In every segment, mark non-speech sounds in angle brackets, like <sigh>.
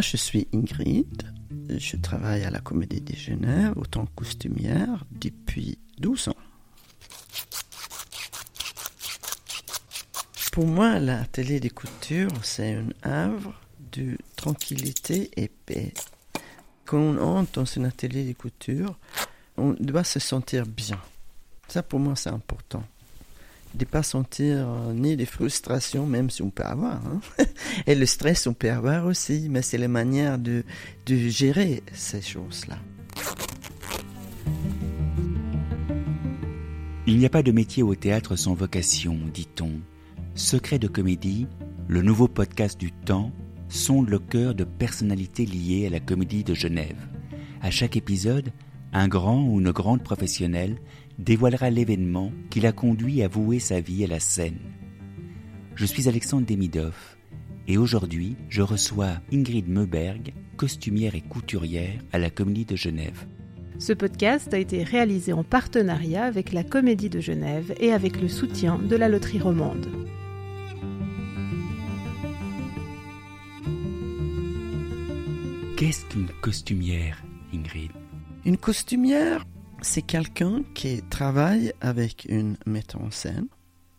Je suis Ingrid. Je travaille à la Comédie de Genève autant costumière depuis 12 ans. Pour moi, l'atelier de couture, c'est une œuvre de tranquillité et paix. Quand on entre dans un atelier de couture, on doit se sentir bien. Ça, pour moi, c'est important. De pas sentir euh, ni des frustrations, même si on peut avoir. Hein. <laughs> Et le stress, on peut avoir aussi, mais c'est la manière de, de gérer ces choses-là. Il n'y a pas de métier au théâtre sans vocation, dit-on. Secret de comédie, le nouveau podcast du temps, sonde le cœur de personnalités liées à la comédie de Genève. À chaque épisode, un grand ou une grande professionnelle dévoilera l'événement qui l'a conduit à vouer sa vie à la scène. Je suis Alexandre Demidov et aujourd'hui je reçois Ingrid Meuberg, costumière et couturière à la Comédie de Genève. Ce podcast a été réalisé en partenariat avec la Comédie de Genève et avec le soutien de la Loterie Romande. Qu'est-ce qu'une costumière, Ingrid? Une costumière, c'est quelqu'un qui travaille avec une metteur en scène,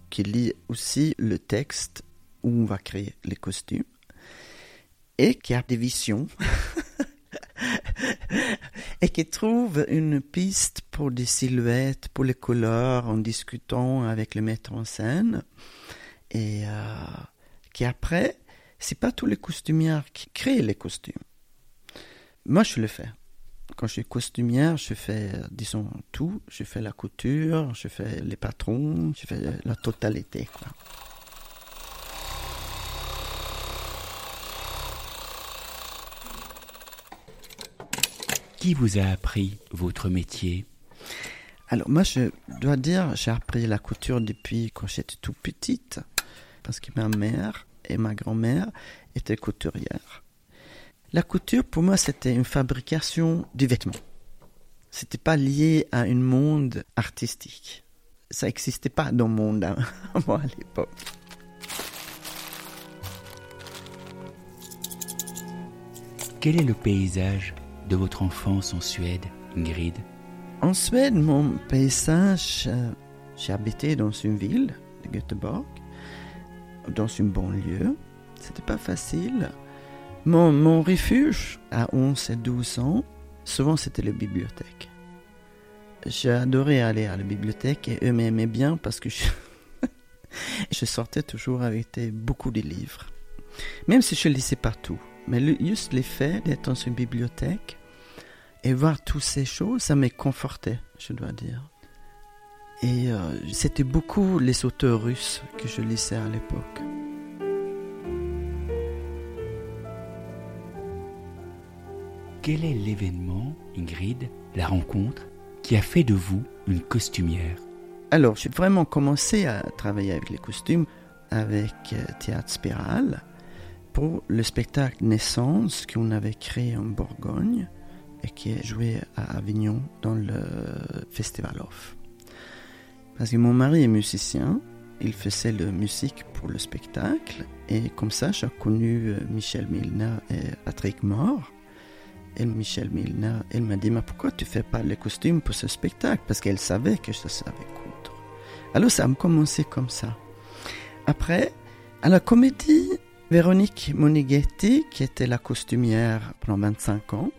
qui lit aussi le texte où on va créer les costumes, et qui a des visions, <laughs> et qui trouve une piste pour des silhouettes, pour les couleurs, en discutant avec le metteur en scène, et euh, qui après, c'est pas tous les costumières qui créent les costumes moi, je le fais. Quand je suis costumière, je fais, disons, tout. Je fais la couture, je fais les patrons, je fais la totalité. Quoi. Qui vous a appris votre métier? Alors, moi, je dois dire, j'ai appris la couture depuis quand j'étais tout petite. Parce que ma mère et ma grand-mère étaient couturières. La couture, pour moi, c'était une fabrication du vêtement. C'était pas lié à un monde artistique. Ça n'existait pas dans le monde à, <laughs> moi à l'époque. Quel est le paysage de votre enfance en Suède, Ingrid? En Suède, mon paysage, euh, j'ai habité dans une ville de Göteborg, dans une banlieue. C'était pas facile. Mon, refuge à 11 et 12 ans, souvent c'était la bibliothèque. Adoré aller à la bibliothèque et eux m'aimaient bien parce que je, <laughs> sortais toujours avec beaucoup de livres. Même si je lisais partout. Mais juste l'effet d'être dans une bibliothèque et voir toutes ces choses, ça m'a conforté, je dois dire. Et euh, c'était beaucoup les auteurs russes que je lisais à l'époque. Quel est l'événement, Ingrid, la rencontre, qui a fait de vous une costumière? Alors, j'ai vraiment commencé à travailler avec les costumes avec euh, Théâtre Spirale pour le spectacle Naissance qu'on avait créé en Bourgogne et qui est joué à Avignon dans le Festival Off. Parce que mon mari est musicien, il faisait la musique pour le spectacle et comme ça j'ai connu euh, Michel Milner et Patrick Moore et Michel Milner, elle m'a dit, mais pourquoi tu fais pas les costumes pour ce spectacle? Parce qu'elle savait que je savais coudre. Alors ça a commencé comme ça. Après, à la comédie, Véronique Monighetti, qui était la costumière pendant 25 ans,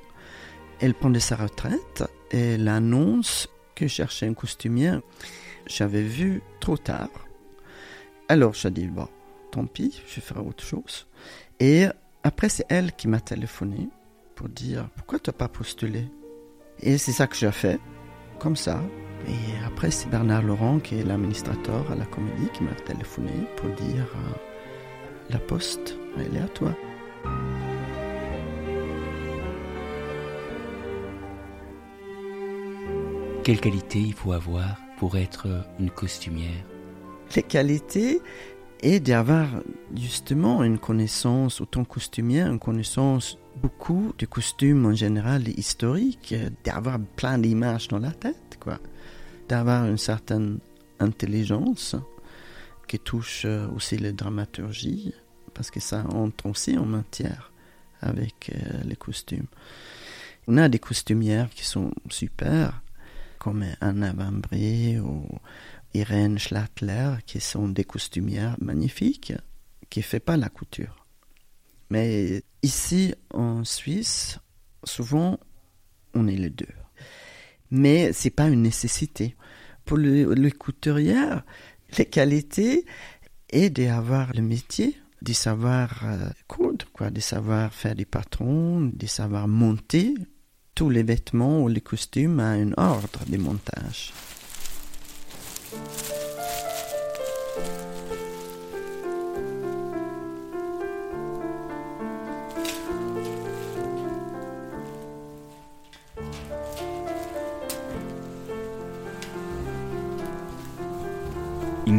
elle prend sa retraite et elle annonce que je cherchais une costumière. J'avais vu trop tard. Alors j'ai dit, bon, tant pis, je ferai autre chose. Et après, c'est elle qui m'a téléphoné pour dire pourquoi tu n'as pas postulé? Et c'est ça que j'ai fait, comme ça. Et après, c'est Bernard Laurent, qui est l'administrateur à la comédie, qui m'a téléphoné pour dire euh, la poste, elle est à toi. Quelle qualité il faut avoir pour être une costumière? Les qualités, et d'avoir justement une connaissance, autant costumière, une connaissance beaucoup de costumes en général historiques, d'avoir plein d'images dans la tête, quoi. D'avoir une certaine intelligence qui touche aussi la dramaturgie, parce que ça entre aussi en matière avec euh, les costumes. On a des costumières qui sont super, comme Anna Bambry ou Irène Schlattler, qui sont des costumières magnifiques, qui ne font pas la couture. Mais ici, en Suisse, souvent, on est les deux. Mais c'est pas une nécessité. Pour les couturières, les qualités est d'avoir le métier, de savoir euh, coudre, quoi, de savoir faire des patrons, de savoir monter tous les vêtements ou les costumes à un ordre de montage.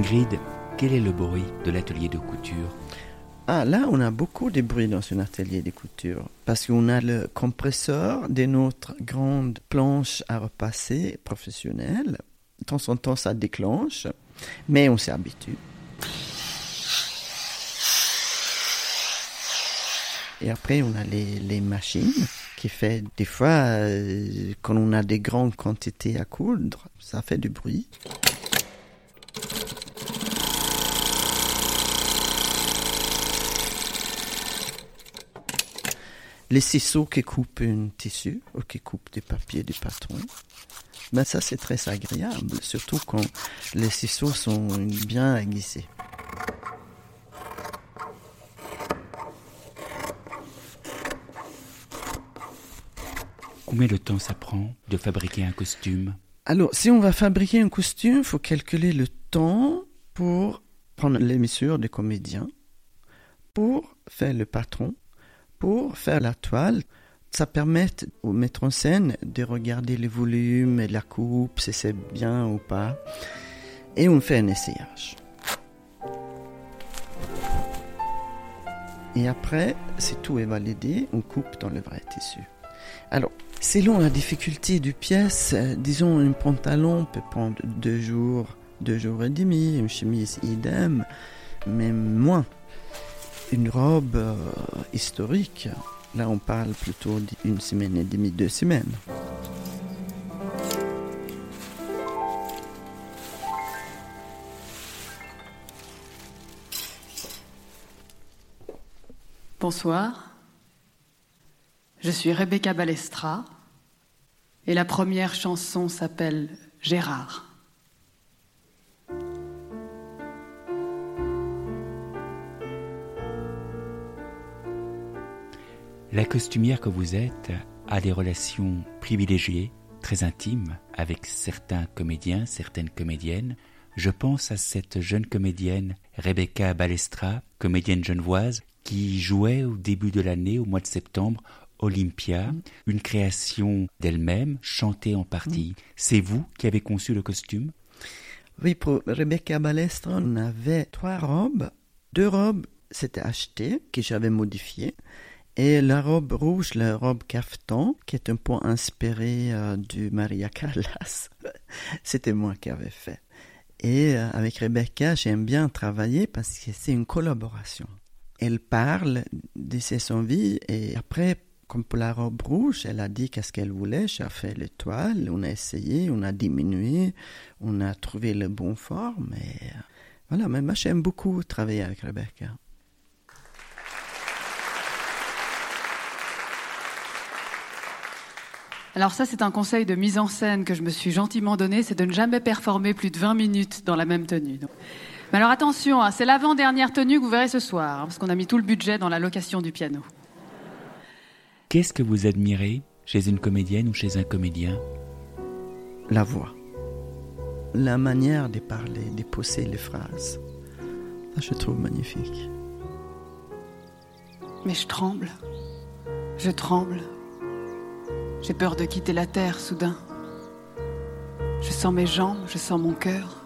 Ingrid, quel est le bruit de l'atelier de couture? Ah, là, on a beaucoup de bruit dans un atelier de couture parce qu'on a le compresseur de notre grande planche à repasser professionnelle. De temps en temps, ça déclenche, mais on s'y habitue. Et après, on a les, machines qui fait des fois, euh, quand on a des grandes quantités à coudre, ça fait du bruit. Les ciseaux qui coupent un tissu ou qui coupent des papiers du patron. Ben ça c'est très agréable, surtout quand les ciseaux sont bien aiguisés. Combien de temps ça prend de fabriquer un costume? Alors, si on va fabriquer un costume, il faut calculer le temps pour prendre les mesures des comédiens, pour faire le patron, pour faire la toile, ça permet au metteur en scène de regarder les volumes et la coupe, si c'est bien ou pas. Et on fait un essayage. Et après, si tout est validé, on coupe dans le vrai tissu. Alors, selon la difficulté du pièce, euh, disons un pantalon peut prendre deux jours, deux jours et demi, une chemise idem, même moins une robe euh, historique, là on parle plutôt d'une semaine et demie, deux semaines. Bonsoir, je suis Rebecca Balestra et la première chanson s'appelle Gérard. La costumière que vous êtes a des relations privilégiées, très intimes, avec certains comédiens, certaines comédiennes. Je pense à cette jeune comédienne Rebecca Balestra, comédienne genevoise, qui jouait au début de l'année, au mois de septembre, Olympia, mm. une création d'elle-même, chantée en partie. Mm. C'est vous qui avez conçu le costume? Oui, pour Rebecca Balestra, on avait trois robes. Deux robes, c'était acheté, que j'avais modifiées. Et la robe rouge, la robe caftan, qui est un peu inspirée euh, du Maria Callas, <laughs> c'était moi qui avais fait. Et euh, avec Rebecca, j'aime bien travailler parce que c'est une collaboration. Elle parle de ses envies et après, comme pour la robe rouge, elle a dit qu'est-ce qu'elle voulait. J'ai fait l'étoile, on a essayé, on a diminué, on a trouvé le bon forme. Et euh, voilà, mais moi j'aime beaucoup travailler avec Rebecca. Alors ça, c'est un conseil de mise en scène que je me suis gentiment donné, c'est de ne jamais performer plus de 20 minutes dans la même tenue. Mais alors attention, hein, c'est l'avant-dernière tenue que vous verrez ce soir, hein, parce qu'on a mis tout le budget dans la location du piano. Qu'est-ce que vous admirez chez une comédienne ou chez un comédien? La voix. La manière de parler, de poser les phrases. Ça, je trouve magnifique. Mais je tremble. Je tremble. J'ai peur de quitter la terre soudain. Je sens mes jambes, je sens mon cœur.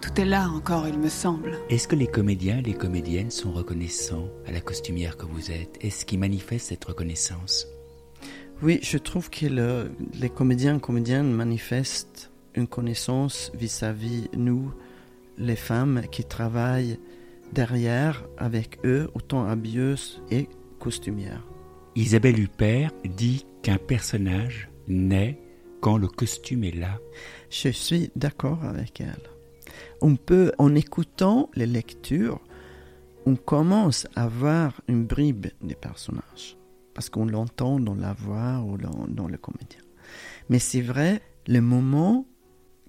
Tout est là encore, il me semble. Est-ce que les comédiens et les comédiennes sont reconnaissants à la costumière que vous êtes? Est-ce qu'ils manifestent cette reconnaissance? Oui, je trouve que les comédiens et comédiennes manifestent une connaissance vis-à-vis nous, les femmes qui travaillent derrière avec eux, autant habilleuse et costumière. Isabelle Huppert dit qu'un personnage naît quand le costume est là. Je suis d'accord avec elle. On peut, en écoutant les lectures, on commence à voir une bribe des personnages, parce qu'on l'entend dans la voix ou dans, dans le comédien. Mais c'est vrai, le moment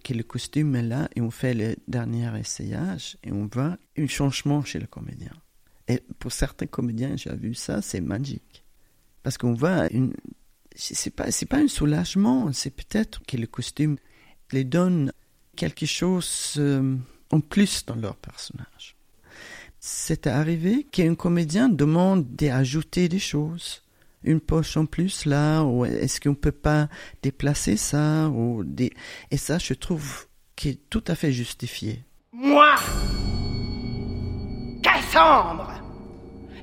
que le costume est là et on fait le dernier essayage et on voit un changement chez le comédien. Et pour certains comédiens, j'ai vu ça, c'est magique. Parce qu'on voit une. C'est pas, c'est pas un soulagement, c'est peut-être que le costume les donne quelque chose euh, en plus dans leur personnage. C'est arrivé qu'un comédien demande d'ajouter des choses. Une poche en plus là, ou est-ce qu'on peut pas déplacer ça ou des... Et ça, je trouve qui est tout à fait justifié. Moi, Cassandre,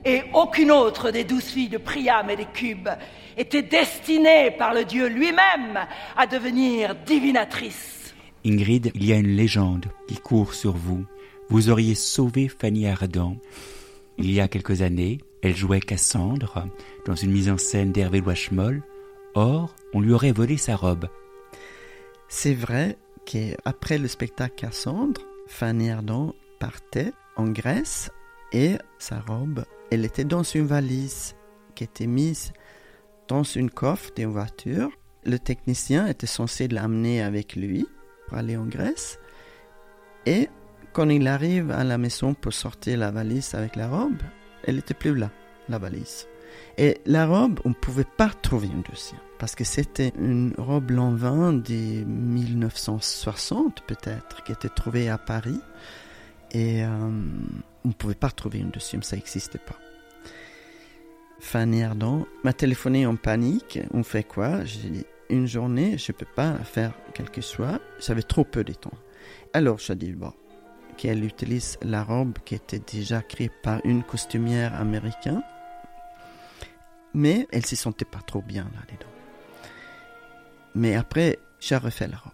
et aucune autre des douze filles de Priam et des Cubes était destinée par le dieu lui-même à devenir divinatrice. Ingrid, il y a une légende qui court sur vous. Vous auriez sauvé Fanny Ardant. Il y a quelques années, elle jouait Cassandre dans une mise en scène d'Hervé Loichemol. Or, on lui aurait volé sa robe. C'est vrai qu'après le spectacle Cassandre, Fanny Ardant partait en Grèce et sa robe, elle était dans une valise qui était mise dans une coffre d'une voiture. Le technicien était censé l'amener avec lui pour aller en Grèce. Et quand il arrive à la maison pour sortir la valise avec la robe, elle n'était plus là, la valise. Et la robe, on ne pouvait pas trouver une deuxième, parce que c'était une robe Lanvin de 1960 peut-être, qui était trouvée à Paris. Et euh, on ne pouvait pas trouver une deuxième, ça n'existait pas. Fanny Ardant m'a téléphoné en panique. On fait quoi? J'ai dit une journée, je ne peux pas faire quelque chose. J'avais trop peu de temps. Alors je dis bon, qu'elle utilise la robe qui était déjà créée par une costumière américaine. Mais elle ne se sentait pas trop bien là-dedans. Mais après, j'ai refait la robe.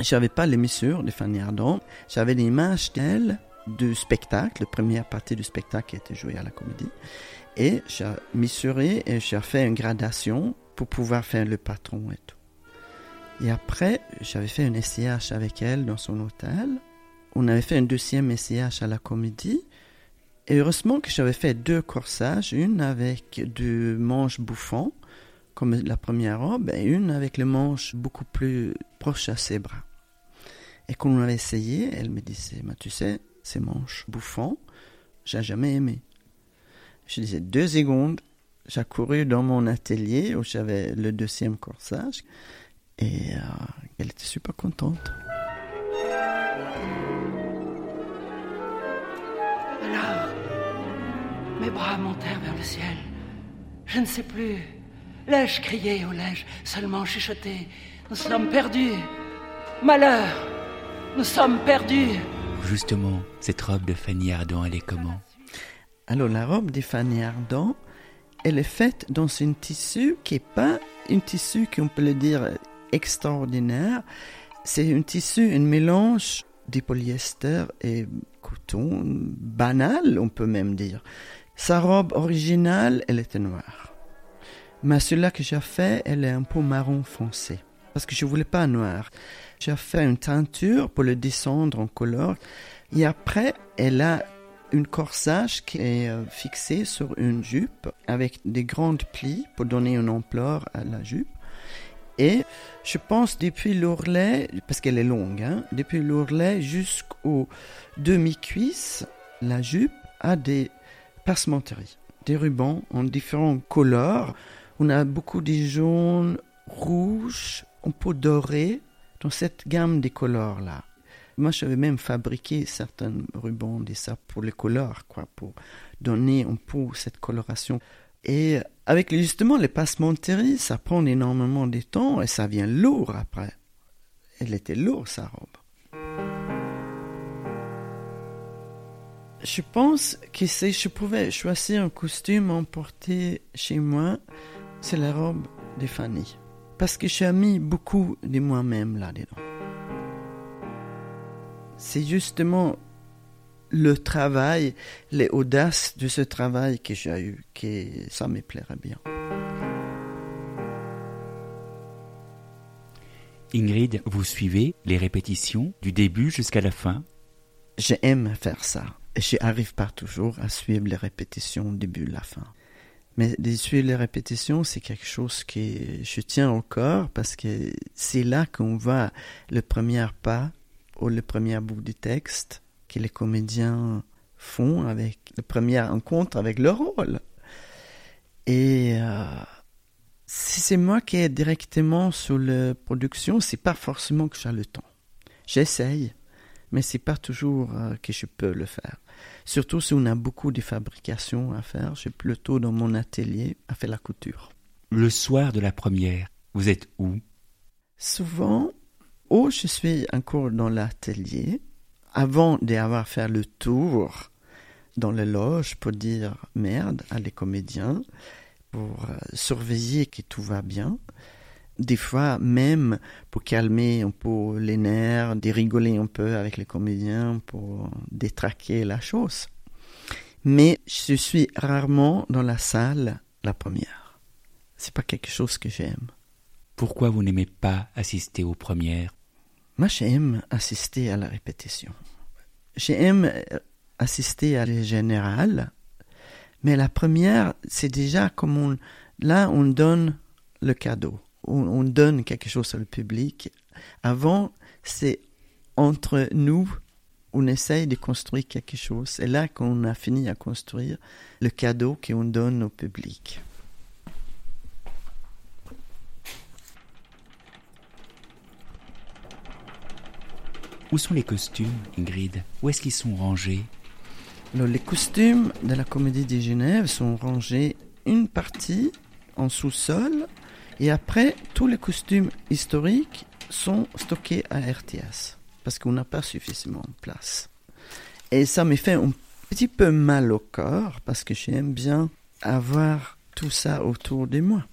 Je n'avais pas les mesures de Fanny Ardant. J'avais l'image d'elle du spectacle, la première partie du spectacle qui était jouée à la comédie. Et j'ai mesuré et j'ai fait une gradation pour pouvoir faire le patron et tout. Et après, j'avais fait un essayage avec elle dans son hôtel. On avait fait un deuxième essayage à la comédie. Et heureusement que j'avais fait deux corsages, une avec du manche bouffant, comme la première robe, et une avec le manche beaucoup plus proche à ses bras. Et quand on avait essayé, elle me disait, tu sais, ces manches bouffants, j'ai jamais aimé. Je disais deux secondes, j'ai couru dans mon atelier où j'avais le deuxième corsage et euh, elle était super contente. Alors, mes bras montèrent vers le ciel. Je ne sais plus. L'ai-je crié ou l'ai-je seulement chuchoté? Nous sommes perdus. Malheur, nous sommes perdus. Justement, cette robe de Fanny Ardant, elle est comment? Alors, la robe de Fanny Ardant, elle est faite dans un tissu qui n'est pas un tissu qu'on peut le dire extraordinaire. C'est un tissu, un mélange de polyester et coton, banal, on peut même dire. Sa robe originale, elle était noire. Mais celle que j'ai fait, elle est un peu marron foncé. Parce que je voulais pas noir. Fait une teinture pour le descendre en couleur. Et après, elle a une corsage qui est euh, fixée sur une jupe avec des grandes plis pour donner une ampleur à la jupe. Et je pense depuis l'ourlet, parce qu'elle est longue, hein, depuis l'ourlet jusqu'au demi-cuisse, la jupe a des passementeries, des rubans en différentes couleurs. On a beaucoup de jaunes, rouges, un peu dorés, cette gamme de couleurs-là. Moi, j'avais même fabriqué certains rubans de ça pour les couleurs, quoi, pour donner un peu cette coloration. Et avec justement les passementeries, ça prend énormément de temps et ça vient lourd après. Elle était lourde, sa robe. Je pense que si je pouvais choisir un costume à emporter chez moi, c'est la robe de Fanny. Parce que j'ai mis beaucoup de moi-même là-dedans. C'est justement le travail, les audaces de ce travail que j'ai eu, que ça me plairait bien. Ingrid, vous suivez les répétitions du début jusqu'à la fin? J'aime faire ça. Et je n'arrive pas toujours à suivre les répétitions du début à la fin. Mais suivre les répétitions, c'est quelque chose que je tiens au corps parce que c'est là qu'on voit le premier pas ou le premier bout du texte que les comédiens font avec le premier rencontre avec leur rôle. Et euh, si c'est moi qui est directement sur la production, c'est pas forcément que j'ai le temps. J'essaye, mais c'est pas toujours euh, que je peux le faire. Surtout si on a beaucoup de fabrication à faire, j'ai plutôt dans mon atelier à faire la couture. Le soir de la première, vous êtes où? Souvent, ou je suis encore dans l'atelier, avant d'avoir fait le tour dans les loges pour dire merde à les comédiens, pour euh, surveiller que tout va bien. Des fois, même pour calmer un peu les nerfs, de rigoler un peu avec les comédiens pour détraquer la chose. Mais je suis rarement dans la salle la première. C'est pas quelque chose que j'aime. Pourquoi vous n'aimez pas assister aux premières? Moi, j'aime assister à la répétition. J'aime euh, assister à les générales, mais la première, c'est déjà comme on, là, on donne le cadeau, on, on donne quelque chose au public. Avant, c'est entre nous, on essaye de construire quelque chose. C'est là qu'on a fini à construire le cadeau qu'on donne au public. Où sont les costumes, Ingrid? Où est-ce qu'ils sont rangés? Alors, les costumes de la Comédie de Genève sont rangés une partie en sous-sol et après, tous les costumes historiques sont stockés à RTS parce qu'on n'a pas suffisamment de place. Et ça me fait un petit peu mal au corps parce que j'aime bien avoir tout ça autour de moi.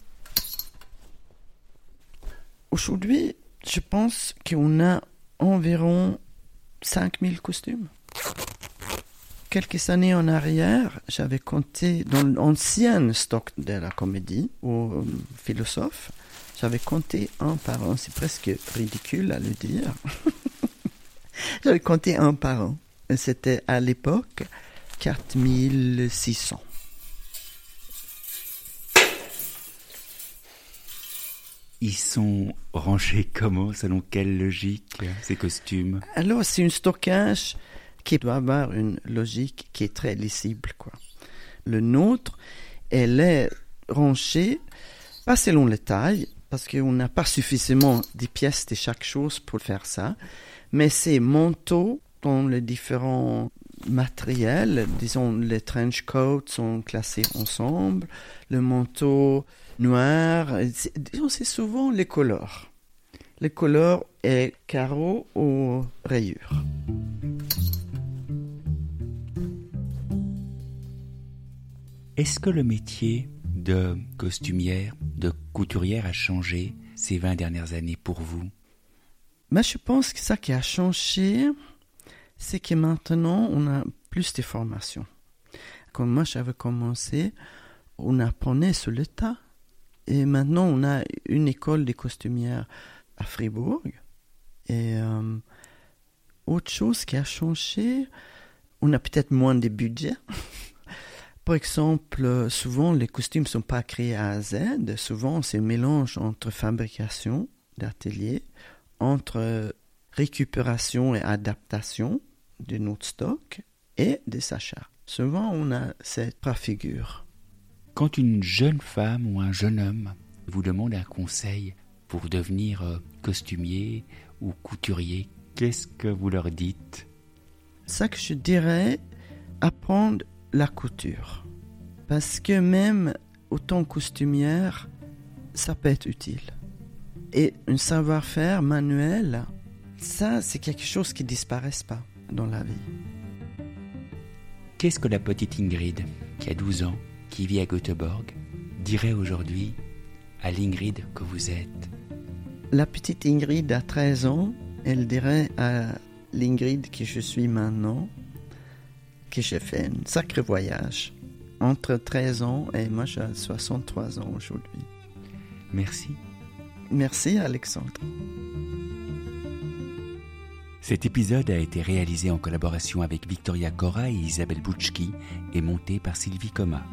Aujourd'hui, je pense qu'on a environ 5000 costumes. Quelques années en arrière, j'avais compté dans l'ancien stock de la comédie, au euh, philosophe, j'avais compté un par an. C'est presque ridicule à le dire. <laughs> j'avais compté un par an. C'était à l'époque 4600. Ils sont rangés comment Selon quelle logique, ces costumes? Alors, c'est un stockage qui doit avoir une logique qui est très lisible, quoi. Le nôtre, elle est rangée, pas selon les tailles, parce qu'on n'a pas suffisamment de pièces de chaque chose pour faire ça, mais c'est manteaux dans les différents matériels, disons les trench coats sont classés ensemble, le manteau noir, disons c'est souvent les couleurs. Les couleurs est carreaux ou rayures. Est-ce que le métier de costumière, de couturière a changé ces 20 dernières années pour vous? Mais je pense que ça qui a changé, c'est que maintenant, on a plus de formations. Quand moi j'avais commencé, on apprenait sur le tas. Et maintenant, on a une école des costumières à Fribourg. Et euh, autre chose qui a changé, on a peut-être moins de budget. <laughs> Par exemple, euh, souvent les costumes ne sont pas créés à Z. Souvent, c'est un mélange entre fabrication d'atelier, entre euh, récupération et adaptation de notre stock et des achats. Souvent, on a ces trois figures. Quand une jeune femme ou un jeune homme vous demande un conseil pour devenir euh, costumier ou couturier, qu'est-ce que vous leur dites? Ça que je dirais, apprendre la couture. Parce que même autant costumière, ça peut être utile. Et un savoir-faire manuel, ça, c'est quelque chose qui ne disparaît pas dans la vie. Qu'est-ce que la petite Ingrid, qui a 12 ans, qui vit à Göteborg, dirait aujourd'hui à l'Ingrid que vous êtes? La petite Ingrid a 13 ans, elle dirait à l'Ingrid que je suis maintenant, que j'ai fait un sacré voyage entre 13 ans et moi j'ai 63 ans aujourd'hui. Merci. Merci Alexandre. Cet épisode a été réalisé en collaboration avec Victoria Cora et Isabelle Bouchki et monté par Sylvie Coma.